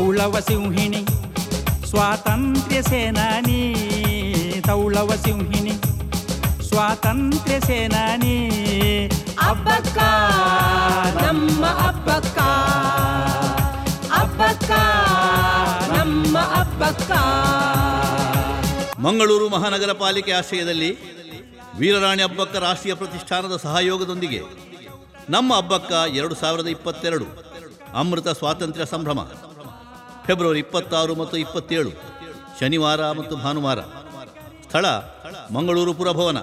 ತೌಳವ ಸಿಂಹಿಣಿ, ಸ್ವಾತಂತ್ರ್ಯ ಸೇನಾನಿ. ತೌಳವ ಸಿಂಹಿಣಿ, ಸ್ವಾತಂತ್ರ್ಯ ಸೇನಾನಿ. ಅಬ್ಬಕ್ಕ, ನಮ್ಮ ಅಬ್ಬಕ್ಕ. ಅಬ್ಬಕ್ಕ, ನಮ್ಮ ಅಬ್ಬಕ್ಕ. ಮಂಗಳೂರು ಮಹಾನಗರ ಪಾಲಿಕೆ ಆಶ್ರಯದಲ್ಲಿ ವೀರರಾಣಿ ಅಬ್ಬಕ್ಕ ರಾಷ್ಟ್ರೀಯ ಪ್ರತಿಷ್ಠಾನದ ಸಹಯೋಗದೊಂದಿಗೆ ನಮ್ಮ ಹಬ್ಬಕ್ಕ ಎರಡು ಸಾವಿರದ ಇಪ್ಪತ್ತೆರಡು ಅಮೃತ ಸ್ವಾತಂತ್ರ್ಯ ಸಂಭ್ರಮ. ಫೆಬ್ರವರಿ ಇಪ್ಪತ್ತಾರು ಮತ್ತು ಇಪ್ಪತ್ತೇಳು, ಶನಿವಾರ ಮತ್ತು ಭಾನುವಾರ. ಸ್ಥಳ ಮಂಗಳೂರು ಪುರಭವನ.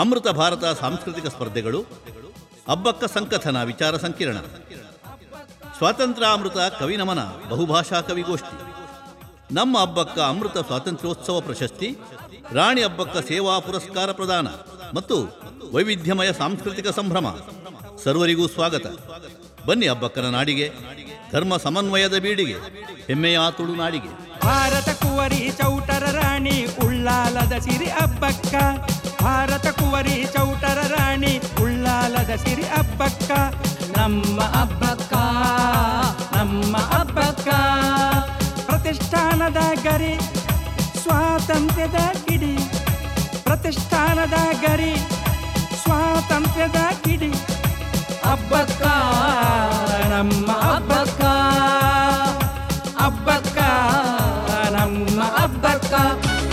ಅಮೃತ ಭಾರತ ಸಾಂಸ್ಕೃತಿಕ ಸ್ಪರ್ಧೆಗಳು, ಹಬ್ಬಕ್ಕ ಸಂಕಥನ ವಿಚಾರ ಸಂಕಿರಣ. ಸ್ವಾತಂತ್ರ್ಯ ಅಮೃತ ಕವಿ ನಮನ ಬಹುಭಾಷಾ ಕವಿಗೋಷ್ಠಿ. ನಮ್ಮ ಹಬ್ಬಕ್ಕ ಅಮೃತ ಸ್ವಾತಂತ್ರ್ಯೋತ್ಸವ ಪ್ರಶಸ್ತಿ, ರಾಣಿ ಹಬ್ಬಕ್ಕ ಸೇವಾ ಪುರಸ್ಕಾರ ಪ್ರದಾನ ಮತ್ತು ವೈವಿಧ್ಯಮಯ ಸಾಂಸ್ಕೃತಿಕ ಸಂಭ್ರಮ. ಸರ್ವರಿಗೂ ಸ್ವಾಗತ. ಬನ್ನಿ ಹಬ್ಬಕ್ಕನ ನಾಡಿಗೆ. ಧರ್ಮ ಸಮನ್ವಯದ ಬೀಡಿಗೆ, ಹೆಮ್ಮೆಯ ತುಳು ನಾಡಿಗೆ. ಭಾರತ ಕುವರಿ ಚೌಟರ ರಾಣಿ, ಉಳ್ಳಾಲದ ಸಿರಿ ಅಬ್ಬಕ್ಕ. ಭಾರತ ಕುವರಿ ಚೌಟರ ರಾಣಿ, ಉಳ್ಳಾಲದ ಸಿರಿ ಅಬ್ಬಕ್ಕ. ನಮ್ಮ ಅಬ್ಬಕ್ಕ ನಮ್ಮ ಅಬ್ಬಕ್ಕ. ಪ್ರತಿಷ್ಠಾನದ ಗರಿ, ಸ್ವಾತಂತ್ರ್ಯದ ಕಿಡಿ. ಪ್ರತಿಷ್ಠಾನದ ಗರಿ, ಸ್ವಾತಂತ್ರ್ಯದ ಕಿಡಿ. ಹಬ್ಬಕ್ಕ barca.